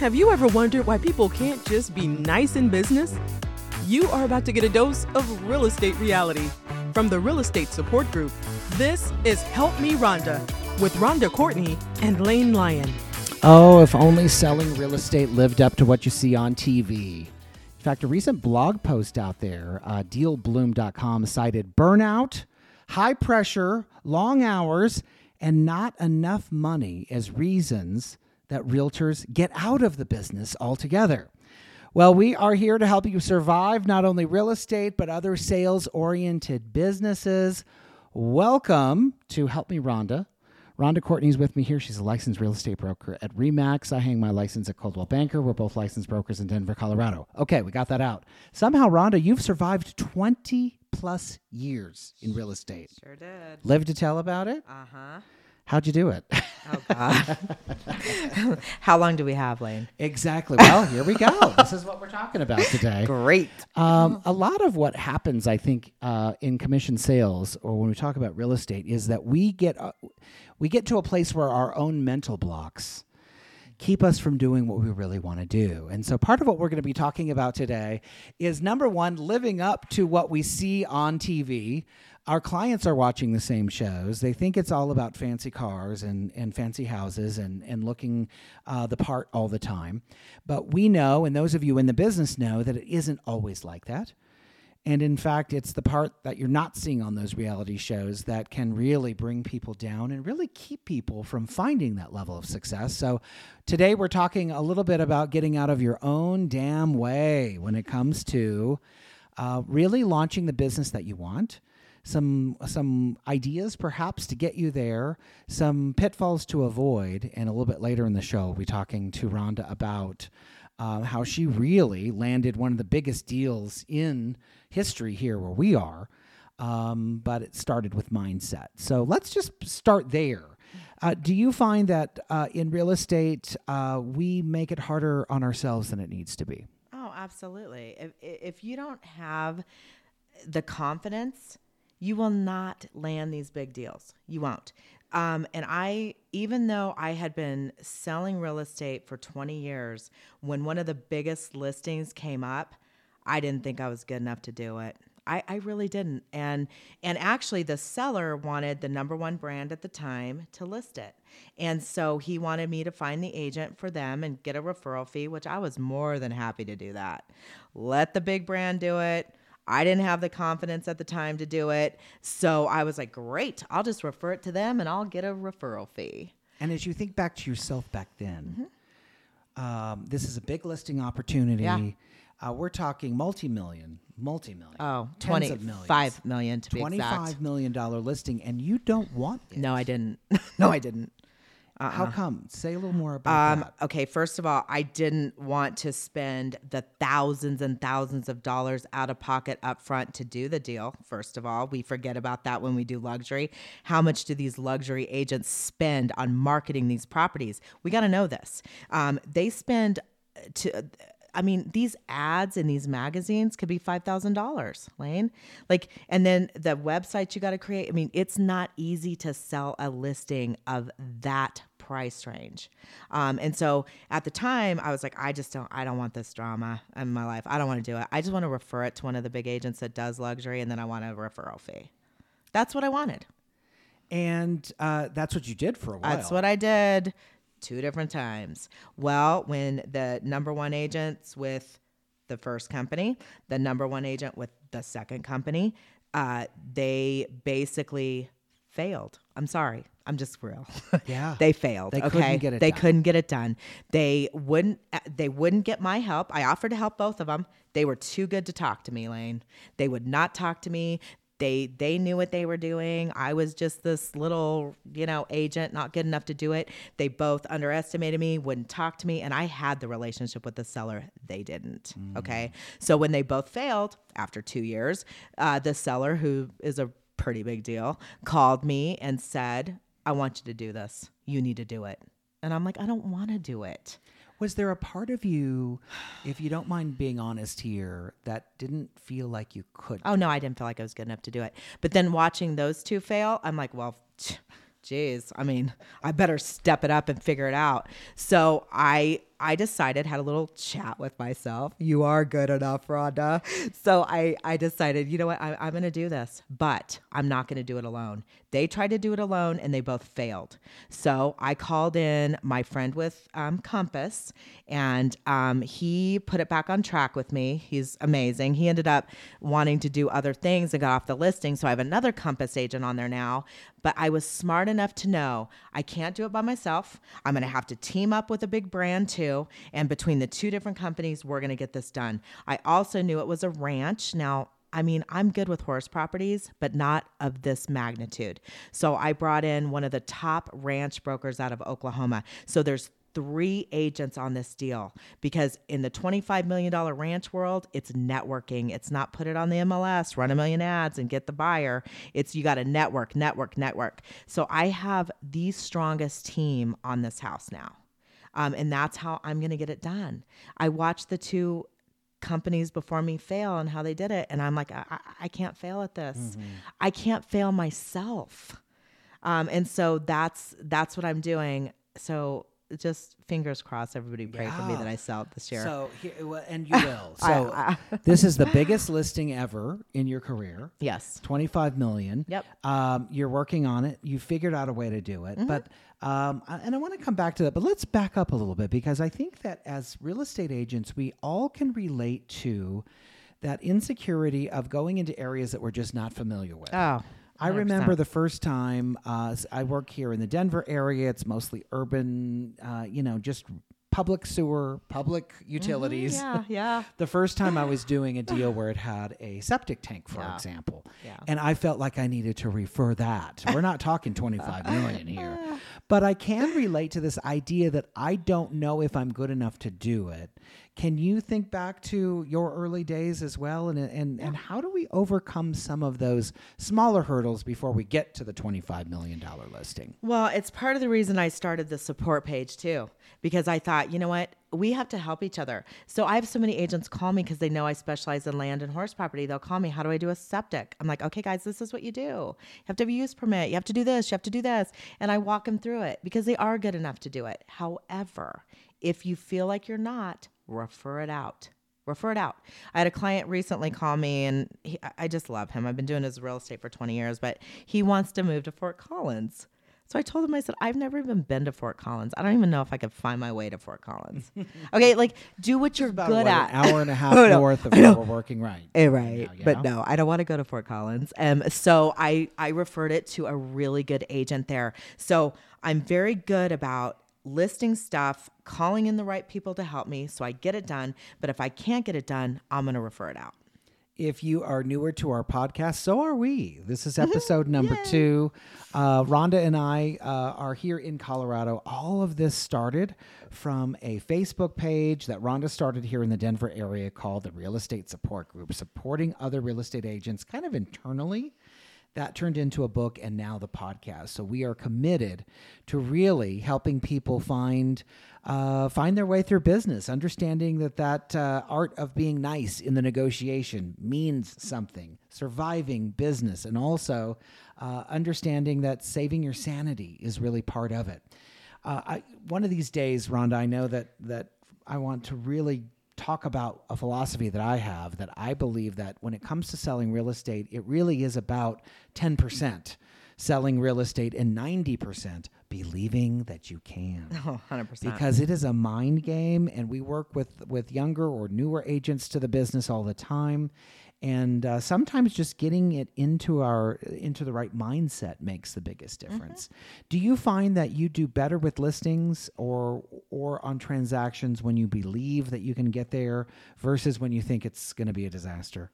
Have you ever wondered why people can't just be nice in business? You are about to get a dose of real estate reality from the Real Estate Support Group. This is Help Me Ronda with Ronda Courtney and Lane Lyon. Oh, if only selling real estate lived up to what you see on TV. In fact, a recent blog post out there, uh, dealbloom.com, cited burnout, high pressure, long hours, and not enough money as reasons that realtors get out of the business altogether. Well, we are here to help you survive not only real estate, but other sales oriented businesses. Welcome to Help Me Ronda. Ronda Courtney's with me here. She's a licensed real estate broker at Remax. I hang my license at Coldwell Banker. We're both licensed brokers in Denver, Colorado. Okay, we got that out. Somehow, Ronda, you've survived 20 plus years in real estate. Sure did. Live to tell about it? Uh huh. How'd you do it? Oh God. How long do we have, Lane? exactly. Well, here we go. this is what we're talking about today. Great. Um, a lot of what happens, I think, uh, in commission sales or when we talk about real estate is that we get uh, we get to a place where our own mental blocks keep us from doing what we really want to do. And so part of what we're going to be talking about today is number 1 living up to what we see on TV. Our clients are watching the same shows. They think it's all about fancy cars and, and fancy houses and, and looking uh, the part all the time. But we know, and those of you in the business know, that it isn't always like that. And in fact, it's the part that you're not seeing on those reality shows that can really bring people down and really keep people from finding that level of success. So, today we're talking a little bit about getting out of your own damn way when it comes to uh, really launching the business that you want. Some some ideas perhaps to get you there, some pitfalls to avoid, and a little bit later in the show, we'll be talking to Ronda about uh, how she really landed one of the biggest deals in history here where we are. Um, but it started with mindset. So let's just start there. Uh, do you find that uh, in real estate, uh, we make it harder on ourselves than it needs to be? Oh, absolutely. If if you don't have the confidence, you will not land these big deals. You won't. Um, and I, even though I had been selling real estate for 20 years, when one of the biggest listings came up, I didn't think I was good enough to do it. I, I really didn't. And and actually the seller wanted the number one brand at the time to list it. And so he wanted me to find the agent for them and get a referral fee, which I was more than happy to do that. Let the big brand do it. I didn't have the confidence at the time to do it. So I was like, great, I'll just refer it to them and I'll get a referral fee. And as you think back to yourself back then, um, this is a big listing opportunity. Yeah. Uh, we're talking multi-million, multi-million. Oh, tens of millions. 25 million to be Twenty-five exact. million dollar listing, and you don't want it. No, I didn't. no, I didn't. How come? Say a little more about Um, that. okay, first of all, I didn't want to spend the thousands and thousands of dollars out of pocket up front to do the deal. First of all, we forget about that when we do luxury. How much do these luxury agents spend on marketing these properties? We got to know this. Um, they spend to. I mean, these ads in these magazines could be five thousand dollars, Lane. Like, and then the website you got to create. I mean, it's not easy to sell a listing of that price range. Um, and so at the time, I was like, I just don't, I don't want this drama in my life. I don't want to do it. I just want to refer it to one of the big agents that does luxury, and then I want a referral fee. That's what I wanted. And uh, that's what you did for a while. That's what I did two different times. Well, when the number one agents with the first company, the number one agent with the second company, uh, they basically failed. I'm sorry. I'm just real. Yeah. they failed. They okay. couldn't get it they done. couldn't get it done. They wouldn't. uh, They wouldn't get my help. I offered to help both of them. They were too good to talk to me, Lane. They would not talk to me. They they knew what they were doing. I was just this little, you know, agent, not good enough to do it. They both underestimated me, wouldn't talk to me, and I had the relationship with the seller. They didn't. Okay, so when they both failed after two years, uh, the seller, who is a pretty big deal, called me and said, "I want you to do this. You need to do it." And I'm like, "I don't want to do it." Was there a part of you, if you don't mind being honest here, that didn't feel like you could? Oh no, I didn't feel like I was good enough to do it. But then watching those two fail, I'm like, well, geez, I mean, I better step it up and figure it out. So I I decided, had a little chat with myself. You are good enough, Ronda. So I, I decided, you know what, I, I'm going to do this, but I'm not going to do it alone. They tried to do it alone and they both failed. So I called in my friend with um, Compass and um, he put it back on track with me. He's amazing. He ended up wanting to do other things and got off the listing. So I have another Compass agent on there now. But I was smart enough to know I can't do it by myself. I'm going to have to team up with a big brand too. And between the two different companies, we're going to get this done. I also knew it was a ranch. Now, I mean, I'm good with horse properties, but not of this magnitude. So I brought in one of the top ranch brokers out of Oklahoma. So there's three agents on this deal because in the $25 million ranch world, it's networking. It's not put it on the MLS, run a million ads and get the buyer. It's you got to network, network, network. So I have the strongest team on this house now. Um, and that's how I'm going to get it done. I watched the two companies before me fail and how they did it. And I'm like, I, I can't fail at this. Mm-hmm. I can't fail myself. Um, and so that's that's what I'm doing. So just fingers crossed. Everybody pray yeah. for me that I sell it this year. So, and you will. So, I, I, this is the biggest listing ever in your career. Yes, twenty-five million. Yep. Um, you're working on it. You figured out a way to do it, mm-hmm. but um, and I want to come back to that. But let's back up a little bit because I think that as real estate agents, we all can relate to that insecurity of going into areas that we're just not familiar with. Oh. I remember the first time uh, I work here in the Denver area. It's mostly urban, uh, you know, just public sewer, public mm-hmm. utilities. Mm-hmm, yeah, yeah. the first time I was doing a deal where it had a septic tank, for yeah. example, yeah. and I felt like I needed to refer that. We're not talking 25 million here, but I can relate to this idea that I don't know if I'm good enough to do it. Can you think back to your early days as well? And, and, and how do we overcome some of those smaller hurdles before we get to the $25 million listing? Well, it's part of the reason I started the support page too, because I thought, you know what? We have to help each other. So I have so many agents call me because they know I specialize in land and horse property. They'll call me, how do I do a septic? I'm like, okay, guys, this is what you do. You have to have a use permit. You have to do this. You have to do this. And I walk them through it because they are good enough to do it. However, if you feel like you're not, refer it out. Refer it out. I had a client recently call me, and he, I just love him. I've been doing his real estate for 20 years, but he wants to move to Fort Collins. So I told him, I said, I've never even been to Fort Collins. I don't even know if I could find my way to Fort Collins. okay, like do what you're good what, at. An hour and a half north of where we're working, right? Eh, right, now, but know? no, I don't want to go to Fort Collins. Um, so I I referred it to a really good agent there. So I'm very good about listing stuff, calling in the right people to help me so I get it done. But if I can't get it done, I'm going to refer it out. If you are newer to our podcast, so are we. This is episode number two. Uh, Ronda and I uh, are here in Colorado. All of this started from a Facebook page that Ronda started here in the Denver area called the Real Estate Support Group, supporting other real estate agents kind of internally that turned into a book and now the podcast. So we are committed to really helping people find uh, find their way through business, understanding that that uh, art of being nice in the negotiation means something, surviving business, and also uh, understanding that saving your sanity is really part of it. Uh, I, one of these days, Ronda, I know that that I want to really talk about a philosophy that I have that I believe that when it comes to selling real estate, it really is about 10% selling real estate and 90% believing that you can. Oh, 100%. Because it is a mind game and we work with with younger or newer agents to the business all the time and uh, sometimes just getting it into our into the right mindset makes the biggest mm-hmm. difference. Mm-hmm. Do you find that you do better with listings or or on transactions when you believe that you can get there versus when you think it's going to be a disaster?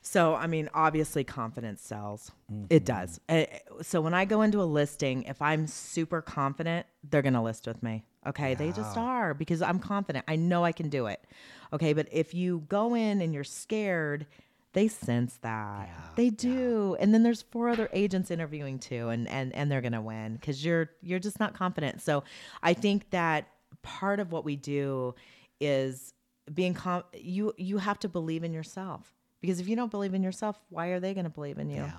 So, I mean, obviously, confidence sells. Mm-hmm. It does. Uh, so, when I go into a listing, if I'm super confident, they're going to list with me. Okay. Yeah. They just are because I'm confident. I know I can do it. Okay. But if you go in and you're scared, they sense that. Yeah. They do. Yeah. And then there's four other agents interviewing too, and, and, and they're going to win because you're, you're just not confident. So, I think that part of what we do is being com- you you have to believe in yourself because if you don't believe in yourself, why are they going to believe in you? Yeah.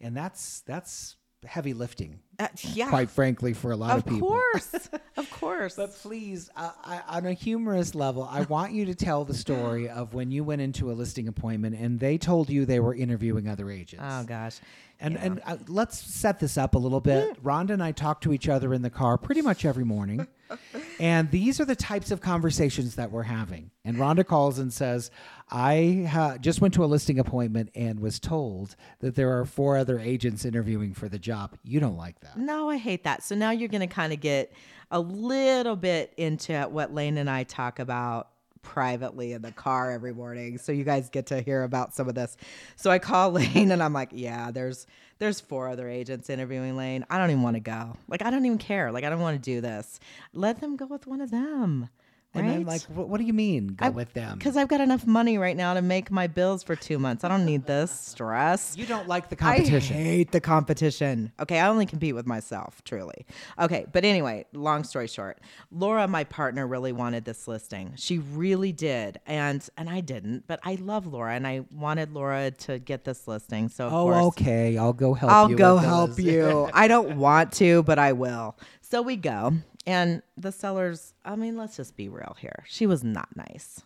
And that's that's heavy lifting, Uh, yeah. quite frankly, for a lot of, of people. Of course. of course. But please, uh, I, on a humorous level, I want you to tell the story of when you went into a listing appointment and they told you they were interviewing other agents. oh gosh. And and uh, let's set this up a little bit. Ronda and I talk to each other in the car pretty much every morning, and these are the types of conversations that we're having. And Ronda calls and says, "I ha- just went to a listing appointment and was told that there are four other agents interviewing for the job. You don't like that." No, I hate that. So now you're going to kind of get a little bit into what Lane and I talk about privately in the car every morning. So you guys get to hear about some of this. So I call Lane and I'm like, "Yeah, there's there's four other agents interviewing Lane. I don't even want to go. Like I don't even care. Like I don't want to do this. Let them go with one of them." And I'm like, what, do you mean? Go with them? Because I've got enough money right now to make my bills for two months. I don't need this stress. You don't like the competition. I hate the competition. Okay, I only compete with myself, truly. Okay, but anyway, long story short, Laura, my partner, really wanted this listing. She really did, and and I didn't. But I love Laura, and I wanted Laura to get this listing. So of oh, course, okay. I'll go help I'll go help you. I don't want to, but I will. So we go. And the seller's, I mean, let's just be real here. She was not nice.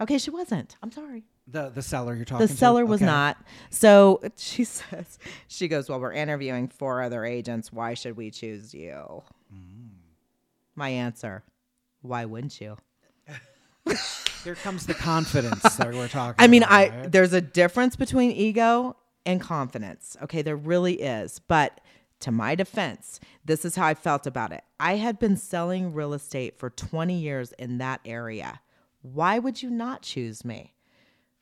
Okay, she wasn't. I'm sorry. The the seller you're talking The to? seller was Okay. not. So she says, she goes, Well, we're interviewing four other agents. Why should we choose you? Mm. My answer, Why wouldn't you? Here comes the confidence that we're talking. I mean, about, I right? there's a difference between ego and confidence. Okay, there really is. But to my defense, this is how I felt about it. I had been selling real estate for 20 years in that area. Why would you not choose me?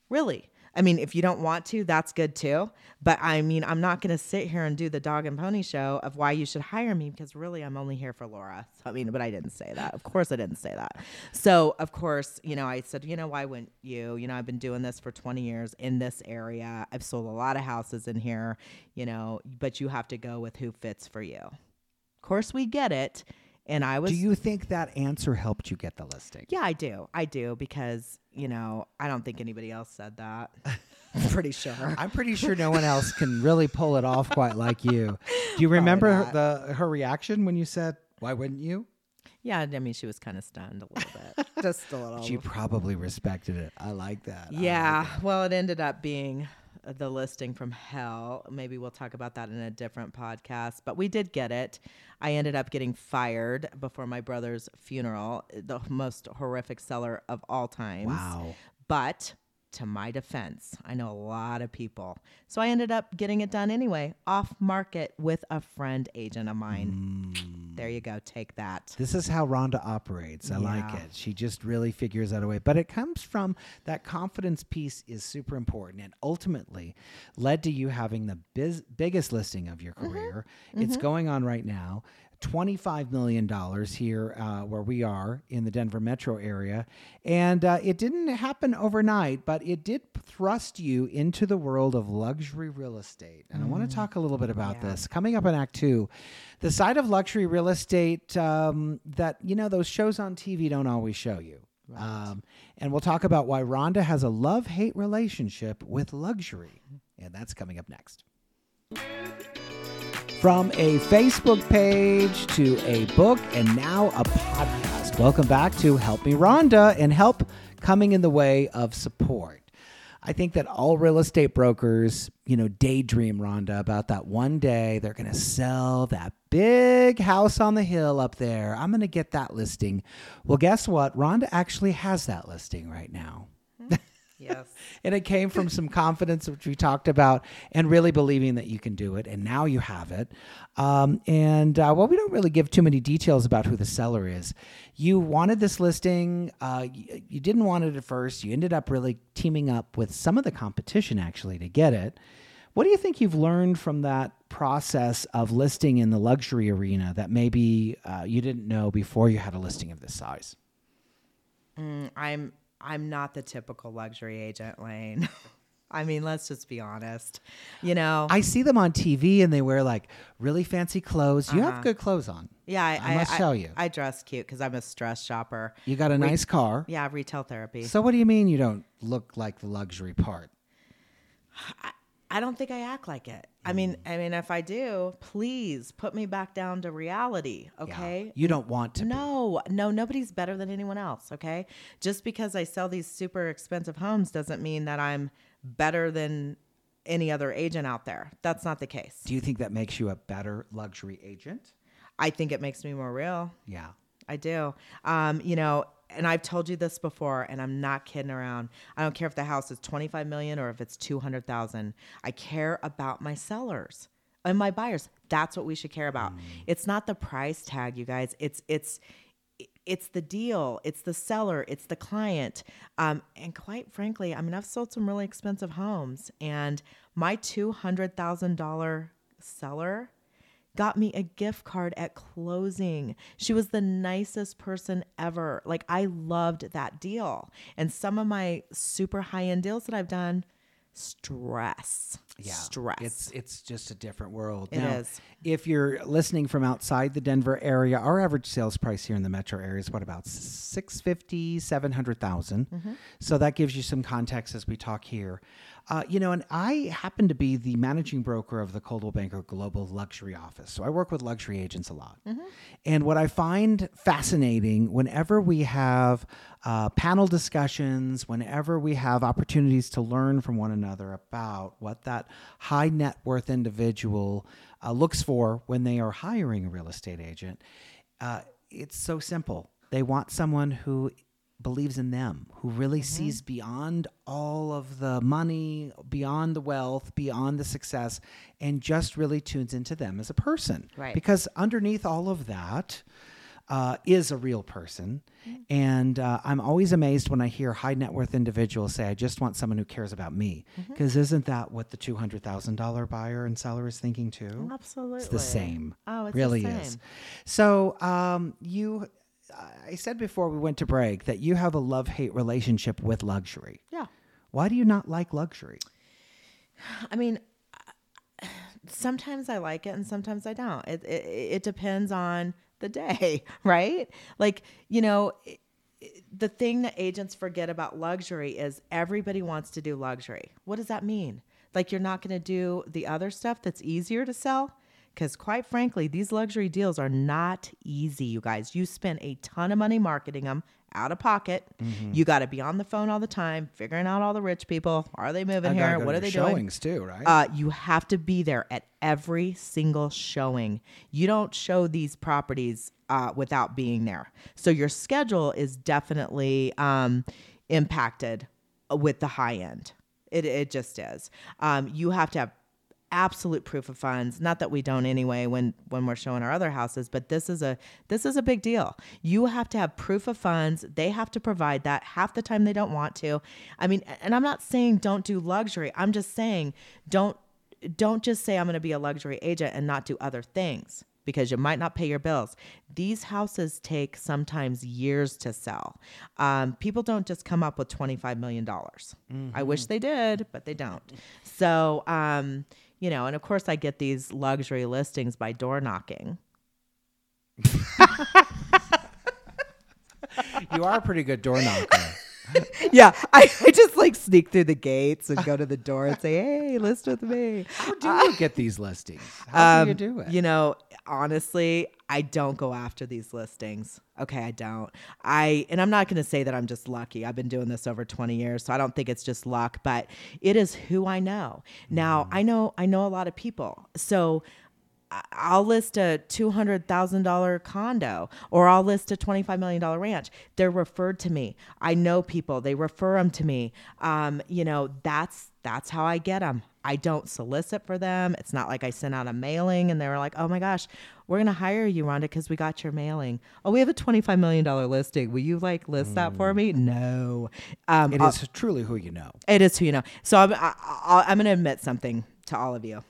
Really? I mean, if you don't want to, that's good too. But I mean, I'm not going to sit here and do the dog and pony show of why you should hire me because really I'm only here for Laura. So, I mean, but I didn't say that. Of course, I didn't say that. So, of course, you know, I said, you know, why wouldn't you? You know, I've been doing this for 20 years in this area. I've sold a lot of houses in here, you know, but you have to go with who fits for you. Of course, we get it. And I was Do you think that answer helped you get the listing? yeah, I do. I do because, you know, I don't think anybody else said that. I'm pretty sure. I'm pretty sure no one else can really pull it off quite like you. Do you remember her, the her reaction when you said, "Why wouldn't you?" Yeah, I mean, she was kind of stunned a little bit. Just a little. She probably respected it. I like that. I like yeah. Well, it ended up being the listing from hell. Maybe we'll talk about that in a different podcast. But we did get it. I ended up getting fired before my brother's funeral, the most horrific seller of all times. Wow. But to my defense, I know a lot of people. So I ended up getting it done anyway, off market with a friend agent of mine. Mm. There you go. Take that. This is how Ronda operates. I like it. She just really figures out a way. But it comes from that confidence piece is super important and ultimately led to you having the biz- biggest listing of your mm-hmm. career. It's mm-hmm. going on right now. $25 million here uh, where we are in the Denver metro area. And uh, it didn't happen overnight, but it did thrust you into the world of luxury real estate. And I want to talk a little bit about this. Coming up in Act Two, the side of luxury real estate um, that, you know, those shows on TV don't always show you. Um, and we'll talk about why Ronda has a love hate relationship with luxury. And that's coming up next. From a Facebook page to a book and now a podcast. Welcome back to Help Me Ronda and help coming in the way of support. I think that all real estate brokers, you know, daydream Ronda about that one day they're going to sell that big house on the hill up there. I'm going to get that listing. Well, guess what? Ronda actually has that listing right now. Yes. And it came from some confidence, which we talked about, and really believing that you can do it. And now you have it. Um, and uh, well, we don't really give too many details about who the seller is. You wanted this listing. Uh, you, you didn't want it at first. You ended up really teaming up with some of the competition actually to get it. What do you think you've learned from that process of listing in the luxury arena that maybe uh, you didn't know before you had a listing of this size? I'm I'm not the typical luxury agent, Lane. I mean, let's just be honest. You know, I see them on TV and they wear like really fancy clothes. You have uh-huh. good clothes on. yeah, I, I must tell you. I dress cute because I'm a stress shopper. You got a nice car. Yeah, retail therapy. So what do you mean you don't look like the luxury part? I don't think I act like it. I mean, I mean, if I do, please put me back down to reality, Yeah. okay? You don't want to. be. No, no, nobody's better than anyone else, okay? Just because I sell these super expensive homes doesn't mean that I'm better than any other agent out there. That's not the case. Do you think that makes you a better luxury agent? I think it makes me more real. Yeah. I do. Um, you know, and I've told you this before, and I'm not kidding around. I don't care if the house is 25 million or if it's 200,000. I care about my sellers and my buyers. That's what we should care about. It's not the price tag, you guys. It's it's it's the deal. It's the seller. It's the client. Um, and quite frankly, I mean, I've sold some really expensive homes, and my two hundred thousand dollar seller got me a gift card at closing. She was the nicest person ever. Like I loved that deal. And some of my super high end deals that I've done, stress. Yeah. Stress. It's it's just a different world. It Now, is. If you're listening from outside the Denver area, our average sales price here in the metro area is what about 650, 700,000. Mm-hmm. So that gives you some context as we talk here. Uh, you know, and I happen to be the managing broker of the Coldwell Banker Global Luxury Office. So I work with luxury agents a lot. Mm-hmm. And what I find fascinating whenever we have uh, panel discussions, whenever we have opportunities to learn from one another about what that high net worth individual uh, looks for when they are hiring a real estate agent, uh, it's so simple. They want someone who believes in them, who really Mm-hmm. sees beyond all of the money, beyond the wealth, beyond the success, and just really tunes into them as a person. Right. Because underneath all of that uh, is a real person. Mm-hmm. And uh, I'm always amazed when I hear high net worth individuals say, I just want someone who cares about me. Mm-hmm. Because isn't that what the $200,000 buyer and seller is thinking too? Absolutely. It's the same. Oh, it's the really same. is. So um, you, I said before we went to break that you have a love hate relationship with luxury. Yeah. Why do you not like luxury? I mean, sometimes I like it and sometimes I don't. It, it, it depends on the day, right? Like, you know, the thing that agents forget about luxury is everybody wants to do luxury. What does that mean? Like, you're not going to do the other stuff that's easier to sell? Because, quite frankly, these luxury deals are not easy, you guys. You spend a ton of money marketing them out of pocket. Mm-hmm. You got to be on the phone all the time, figuring out all the rich people. Are they moving here? What are they your doing? showings too, right? Uh, you have to be there at every single showing. You don't show these properties uh, without being there. So your schedule is definitely um, impacted with the high end. It, it just is. Um, you have to have absolute proof of funds not that we don't anyway when when we're showing our other houses but this is a this is a big deal you have to have proof of funds they have to provide that half the time they don't want to i mean and i'm not saying don't do luxury i'm just saying don't don't just say i'm going to be a luxury agent and not do other things because you might not pay your bills. These houses take sometimes years to sell. Um, people don't just come up with $25 million. I wish they did, but they don't. So, um, you know, and of course, I get these luxury listings by door knocking. you are a pretty good door knocker. yeah, I, I just like sneak through the gates and go to the door and say, "Hey, list with me." How do you get these listings? How do you do it? Um, You know, honestly, I don't go after these listings. Okay, I don't. I and I'm not going to say that I'm just lucky. I've been doing this over 20 years, so I don't think it's just luck, but it is who I know. Now, I know I know a lot of people. So I'll list a $200,000 condo or I'll list a $25 million ranch. They're referred to me. I know people, they refer them to me. Um, you know, that's, that's how I get them. I don't solicit for them. It's not like I sent out a mailing and they were like, oh my gosh, we're going to hire you, Ronda, because we got your mailing. Oh, we have a $25 million listing. Will you like list that for me? No. Um, It I'll- is truly who you know. it is who you know. So I'm I, I, I'm going to admit something to all of you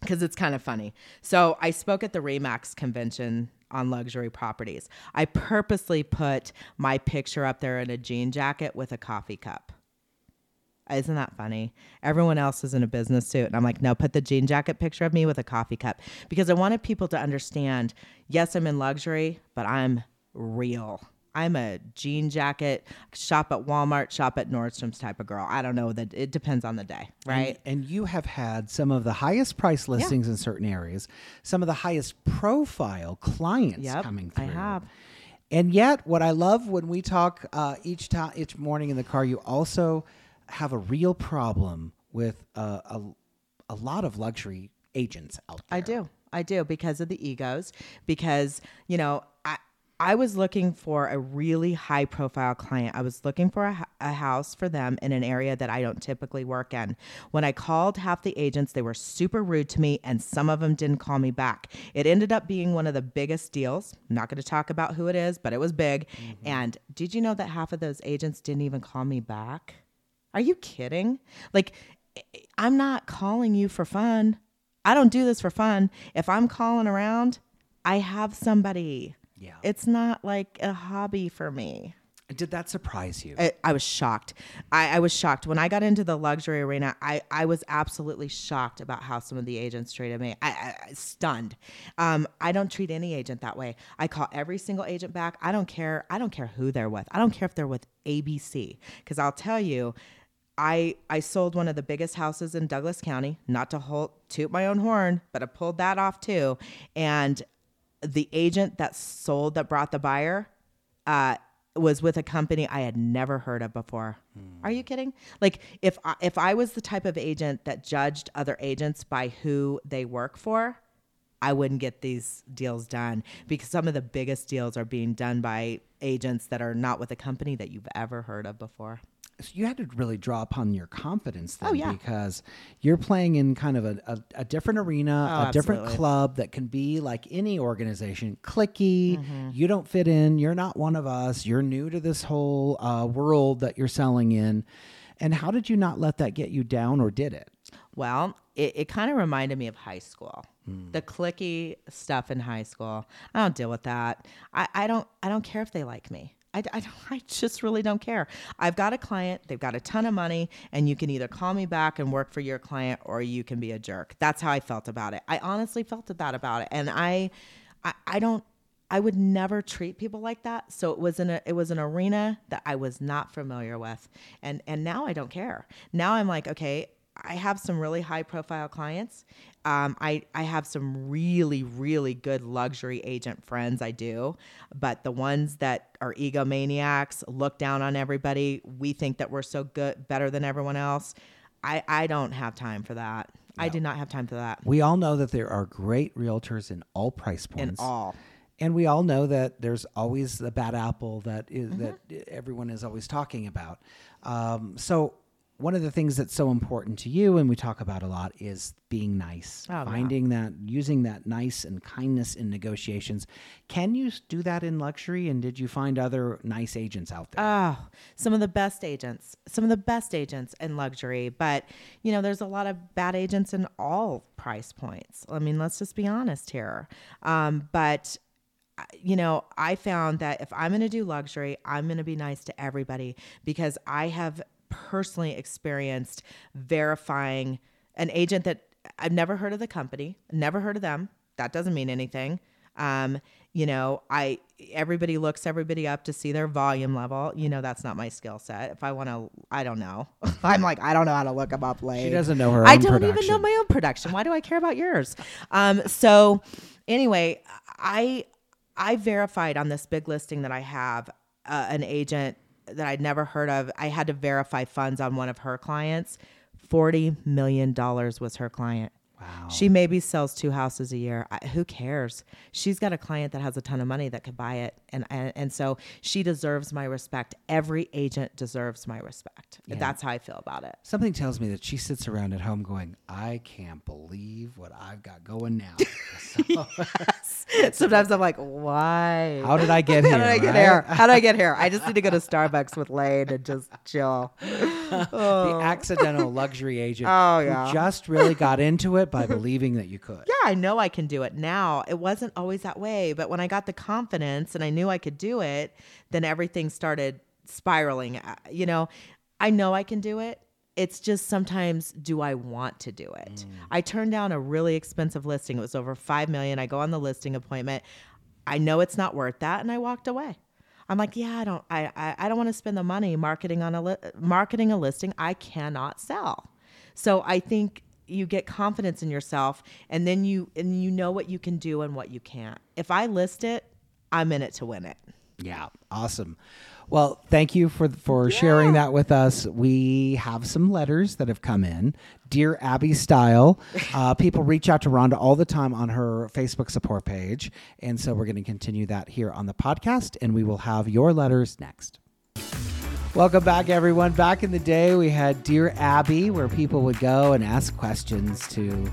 because it's kind of funny. So I spoke at the Remax convention on luxury properties. I purposely put my picture up there in a jean jacket with a coffee cup. Isn't that funny? Everyone else is in a business suit. And I'm like, no, put the jean jacket picture of me with a coffee cup because I wanted people to understand yes, I'm in luxury, but I'm real. I'm a jean jacket, shop at Walmart, shop at Nordstrom's type of girl. I don't know that it depends on the day, right? And, and you have had some of the highest price listings in certain areas, some of the highest profile clients Yep, coming through. I have. And yet, what I love when we talk uh, each time, each morning in the car, you also have a real problem with uh, a, a lot of luxury agents out there. I do. I do because of the egos. Because, you know, I I was looking for a really high profile client. I was looking for a, a, house for them in an area that I don't typically work in. When I called half the agents, they were super rude to me, and some of them didn't call me back. It ended up being one of the biggest deals. I'm not going to talk about who it is, but it was big. And did you know that half of those agents didn't even call me back? Are you kidding? Like, I'm not calling you for fun. I don't do this for fun. If I'm calling around, I have somebody. Yeah. It's not like a hobby for me. Did that surprise you? I, I was shocked. I, I was shocked when I got into the luxury arena. I, I was absolutely shocked about how some of the agents treated me. I, I stunned. Um, I don't treat any agent that way. I call every single agent back. I don't care. I don't care who they're with. I don't care if they're with ABC because I'll tell you. I I sold one of the biggest houses in Douglas County. Not to hold, toot my own horn, but I pulled that off too. And the agent that sold that brought the buyer uh, was with a company I had never heard of before. Are you kidding? Like if I, if I was the type of agent that judged other agents by who they work for, I wouldn't get these deals done because some of the biggest deals are being done by agents that are not with a company that you've ever heard of before. So you had to really draw upon your confidence then Oh, yeah. because you're playing in kind of a, a, a different arena, Oh, a different club that can be like any organization, clicky. Mm-hmm. You don't fit in. You're not one of us. You're new to this whole uh, world that you're selling in. And how did you not let that get you down or did it? Well, it, it kind of reminded me of high school. The clicky stuff in high school. I don't deal with that. I, I don't I don't care if they like me. I, I, I just really don't care. I've got a client, they've got a ton of money, and you can either call me back and work for your client or you can be a jerk. That's how I felt about it. I honestly felt that about it. And I I, I don't I would never treat people like that. So it was in a it was an arena that I was not familiar with. And and now I don't care. Now I'm like, okay, I have some really high profile clients. Um, I, I have some really, really good luxury agent friends. I do. But the ones that are egomaniacs, look down on everybody, we think that we're so good, better than everyone else. I, I don't have time for that. I do not have time for that. We all know that there are great realtors in all price points. In all. And we all know that there's always the bad apple that is, Mm-hmm. that everyone is always talking about. Um, so one of the things that's so important to you, and we talk about a lot, is being nice. Oh, finding that, using that nice and kindness in negotiations. Can you do that in luxury? And did you find other nice agents out there? Oh, some of the best agents, some of the best agents in luxury. But, you know, there's a lot of bad agents in all price points. I mean, let's just be honest here. Um, but, you know, I found that if I'm going to do luxury, I'm going to be nice to everybody because I have personally experienced verifying an agent that I've never heard of the company, never heard of them. That doesn't mean anything. Um, you know, I everybody looks everybody up to see their volume level. You know, that's not my skill set. If I want to, I don't know. I'm like, I don't know how to look them up. Late. She doesn't know her I don't even know my own production. Why do I care about yours? Um, so anyway, I I verified on this big listing that I have uh, an agent that I'd never heard of. I had to verify funds on one of her clients. Forty million dollars was her client. Wow. She maybe sells two houses a year. I, who cares? She's got a client that has a ton of money that could buy it, and and, and so she deserves my respect. Every agent deserves my respect. That's how I feel about it. Something tells me that she sits around at home going, I can't believe what I've got going now. So, Sometimes I'm like, why? how did I get How here? did I get right? here? How did I get here? I just need to go to Starbucks with Lane and just chill. the oh. accidental luxury agent Oh, who yeah. just really got into it by believing that you could. Yeah, I know I can do it now. It wasn't always that way, but when I got the confidence and I knew I could do it, then everything started spiraling. Uh, You know, I know I can do it. It's just sometimes do I want to do it? I turned down a really expensive listing. It was over 5 million. I go on the listing appointment. I know it's not worth that and I walked away. I'm like, yeah, I don't, I, I, I don't want to spend the money marketing on a li- marketing a listing I cannot sell. So I think you get confidence in yourself, and then you and you know what you can do and what you can't. If I list it, I'm in it to win it. Yeah, awesome. Well, thank you for for sharing that with us. We have some letters that have come in, dear Abby style. Uh, people reach out to Ronda all the time on her Facebook support page, and so we're going to continue that here on the podcast, and we will have your letters next. Welcome back, everyone. Back in the day, we had Dear Abby, where people would go and ask questions to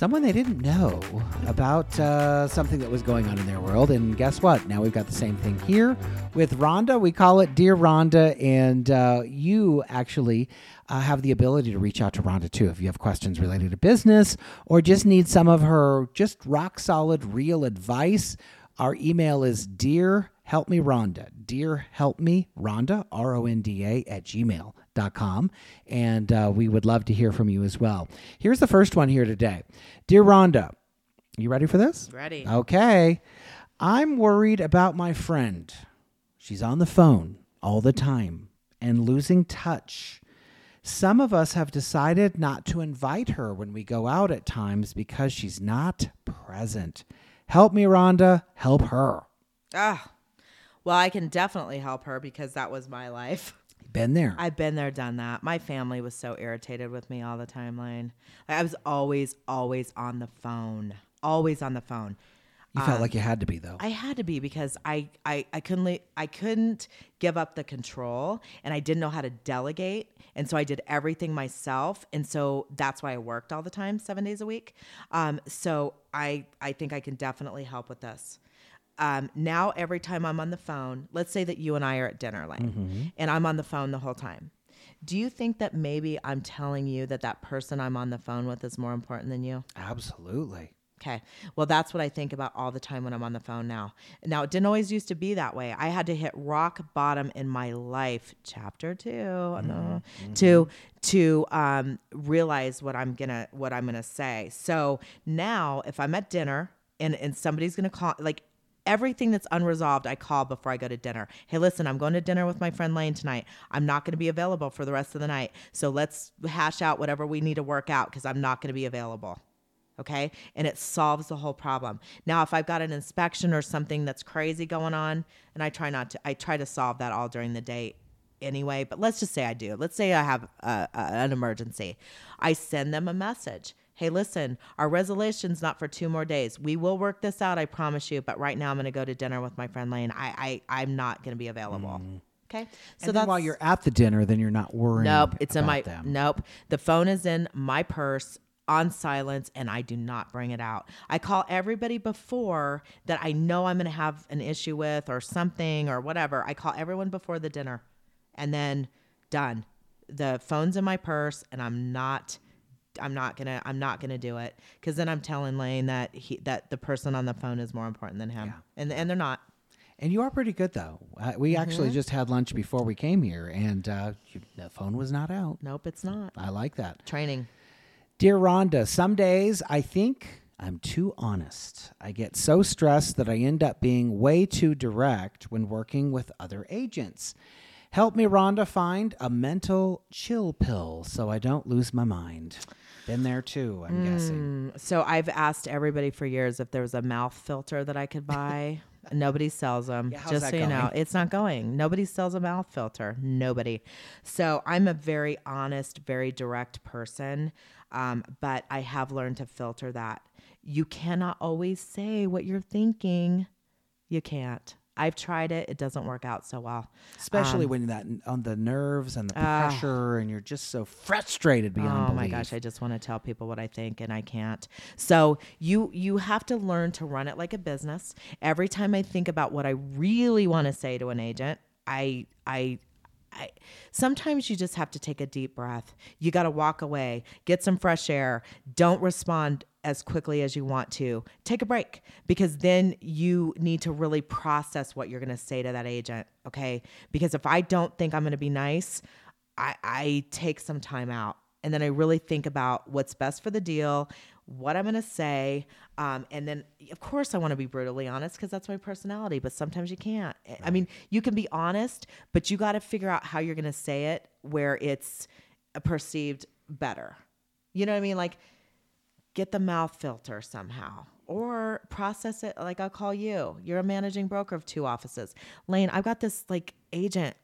someone they didn't know about uh, something that was going on in their world. And guess what? Now we've got the same thing here with Ronda. We call it Dear Ronda, and uh, you actually uh, have the ability to reach out to Ronda too if you have questions related to business or just need some of her just rock solid, real advice. Our email is dear help me Ronda, dear help me Ronda, R O N D A at gmail.com. And uh, we would love to hear from you as well. Here's the first one here today. Dear Ronda, you ready for this? Ready. Okay. I'm worried about my friend. She's on the phone all the time and losing touch. Some of us have decided not to invite her when we go out at times because she's not present. Help me, Ronda. Help her. Ah, well, I can definitely help her because that was my life. Been there. I've been there, done that. My family was so irritated with me all the time, Lane. Like, I was always, always on the phone, always on the phone. you felt like you had to be, though. I had to be because I, I, I couldn't le- I couldn't give up the control and I didn't know how to delegate. And so I did everything myself. And so that's why I worked all the time, seven days a week. Um, so I I think I can definitely help with this. Um, now every time I'm on the phone, let's say that you and I are at dinner, Lane, and I'm on the phone the whole time. Do you think that maybe I'm telling you that that person I'm on the phone with is more important than you? Absolutely. Okay. Well, that's what I think about all the time when I'm on the phone now. Now, it didn't always used to be that way. I had to hit rock bottom in my life, chapter 2 no, to to um, realize what I'm gonna what I'm gonna say. So now, if I'm at dinner and and somebody's gonna call, like everything that's unresolved, I call before I go to dinner. Hey, listen, I'm going to dinner with my friend Lane tonight. I'm not going to be available for the rest of the night. So let's hash out whatever we need to work out because I'm not going to be available okay and it solves the whole problem now if i've got an inspection or something that's crazy going on and i try not to i try to solve that all during the day anyway but let's just say i do let's say i have a, a, an emergency i send them a message hey listen our resolution's not for two more days we will work this out i promise you but right now i'm going to go to dinner with my friend lane i, I i'm not going to be available mm. okay so and then while you're at the dinner, then you're not worrying. Nope, it's in my them. nope. The phone is in my purse on silence and I do not bring it out. I call everybody before that I know I'm going to have an issue with or something or whatever. I call everyone before the dinner and then done. The phone's in my purse and I'm not I'm not going to I'm not going to do it cuz then I'm telling Lane that he that the person on the phone is more important than him. And and they're not. And you are pretty good, though. Uh, we Mm-hmm. actually just had lunch before we came here, and uh, you, the phone was not out. Nope, it's not. I like that. Training. Dear Ronda, some days I think I'm too honest. I get so stressed that I end up being way too direct when working with other agents. Help me, Ronda, find a mental chill pill so I don't lose my mind. Been there too, I'm guessing. So I've asked everybody for years if there was a mouth filter that I could buy. Nobody sells them. Yeah, just so you know, it's not going. Nobody sells a mouth filter. Nobody. So I'm a very honest, very direct person, um, but I have learned to filter that. You cannot always say what you're thinking. You can't. I've tried it. It doesn't work out so well. Especially Um, when that on the nerves and the pressure, and you're just so frustrated beyond Oh my gosh, I just want to tell people what I think and I can't. So you you have to learn to run it like a business. Every time I think about what I really want to say to an agent, I I I, sometimes you just have to take a deep breath. You got to walk away, get some fresh air. Don't respond as quickly as you want to. Take a break because then you need to really process what you're going to say to that agent. Okay. Because if I don't think I'm going to be nice, I, I take some time out and then I really think about what's best for the deal, what I'm going to say. Um, and then, of course, I want to be brutally honest because that's my personality, but sometimes you can't. I mean, you can be honest, but you got to figure out how you're going to say it where it's perceived better. You know what I mean? Like, get the mouth filter somehow or process it like I'll call you. You're a managing broker of two offices. Lane, I've got this like agent.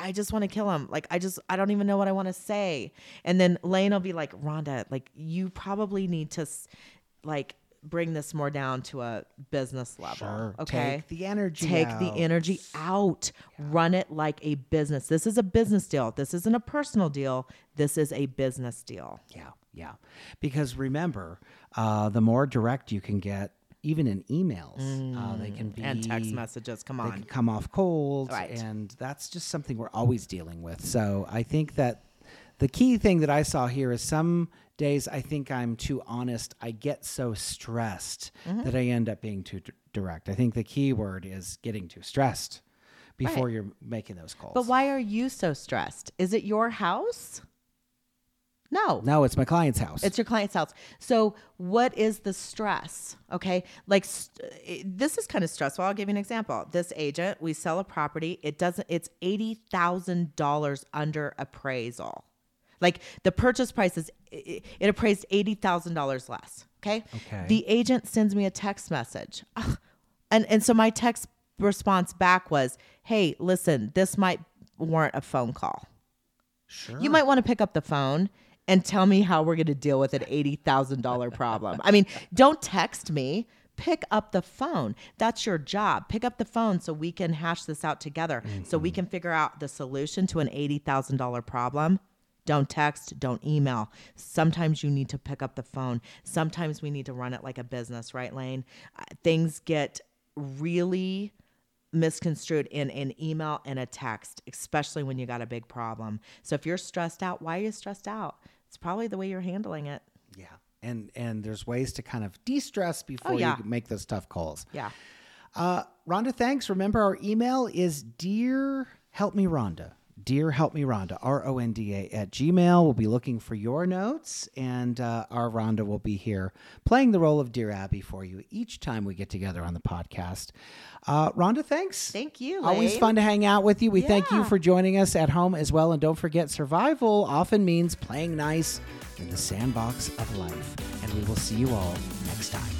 I just want to kill him. Like I just I don't even know what I want to say. And then Lane will be like, "Ronda, like you probably need to like bring this more down to a business level." Sure. Okay? Take the energy Take the energy out. Run it like a business. This is a business deal. This isn't a personal deal. This is a business deal. Yeah, yeah. Because remember, uh, the more direct you can get, even in emails, uh, they can be Mm. And text messages. Come They on. can come off cold, Right. and that's just something we're always dealing with. So I think that the key thing that I saw here is some days I think I'm too honest. I get so stressed Mm-hmm. that I end up being too d- direct. I think the key word is getting too stressed before Right. you're making those calls. But why are you so stressed? Is it your house? No. No, it's my client's house. It's your client's house. So, what is the stress? Okay. Like, st- it- eh, this is kind of stressful. I'll give you an example. This agent, we sell a property. It doesn't, it's $80,000 under appraisal. Like, the purchase price is, it, it appraised $80,000 less. Okay. Okay. The agent sends me a text message. Ugh. And, and so my text response back was, hey, listen, this might warrant a phone call. sure. You might want to pick up the phone and tell me how we're going to deal with an $80,000 problem. I mean, don't text me. Pick up the phone. That's your job. Pick up the phone so we can hash this out together, so we can figure out the solution to an $80,000 problem. Don't text, don't email. Sometimes you need to pick up the phone. Sometimes we need to run it like a business, right, Lane? Uh, Things get really misconstrued in an email and a text, especially when you got a big problem. So if you're stressed out, why are you stressed out? It's probably the way you're handling it. Yeah. And and there's ways to kind of de-stress before Oh, yeah. you make those tough calls. Yeah. Uh, Ronda, thanks. Remember our email is dear help me Ronda. Dear help me Ronda, R O N D A at Gmail. We'll be looking for your notes, and uh, our Ronda will be here playing the role of Dear Abby for you each time we get together on the podcast. Uh, Ronda, thanks. Thank you, Always fun to hang out with you. We thank you for joining us at home as well. And don't forget, survival often means playing nice in the sandbox of life. And we will see you all next time.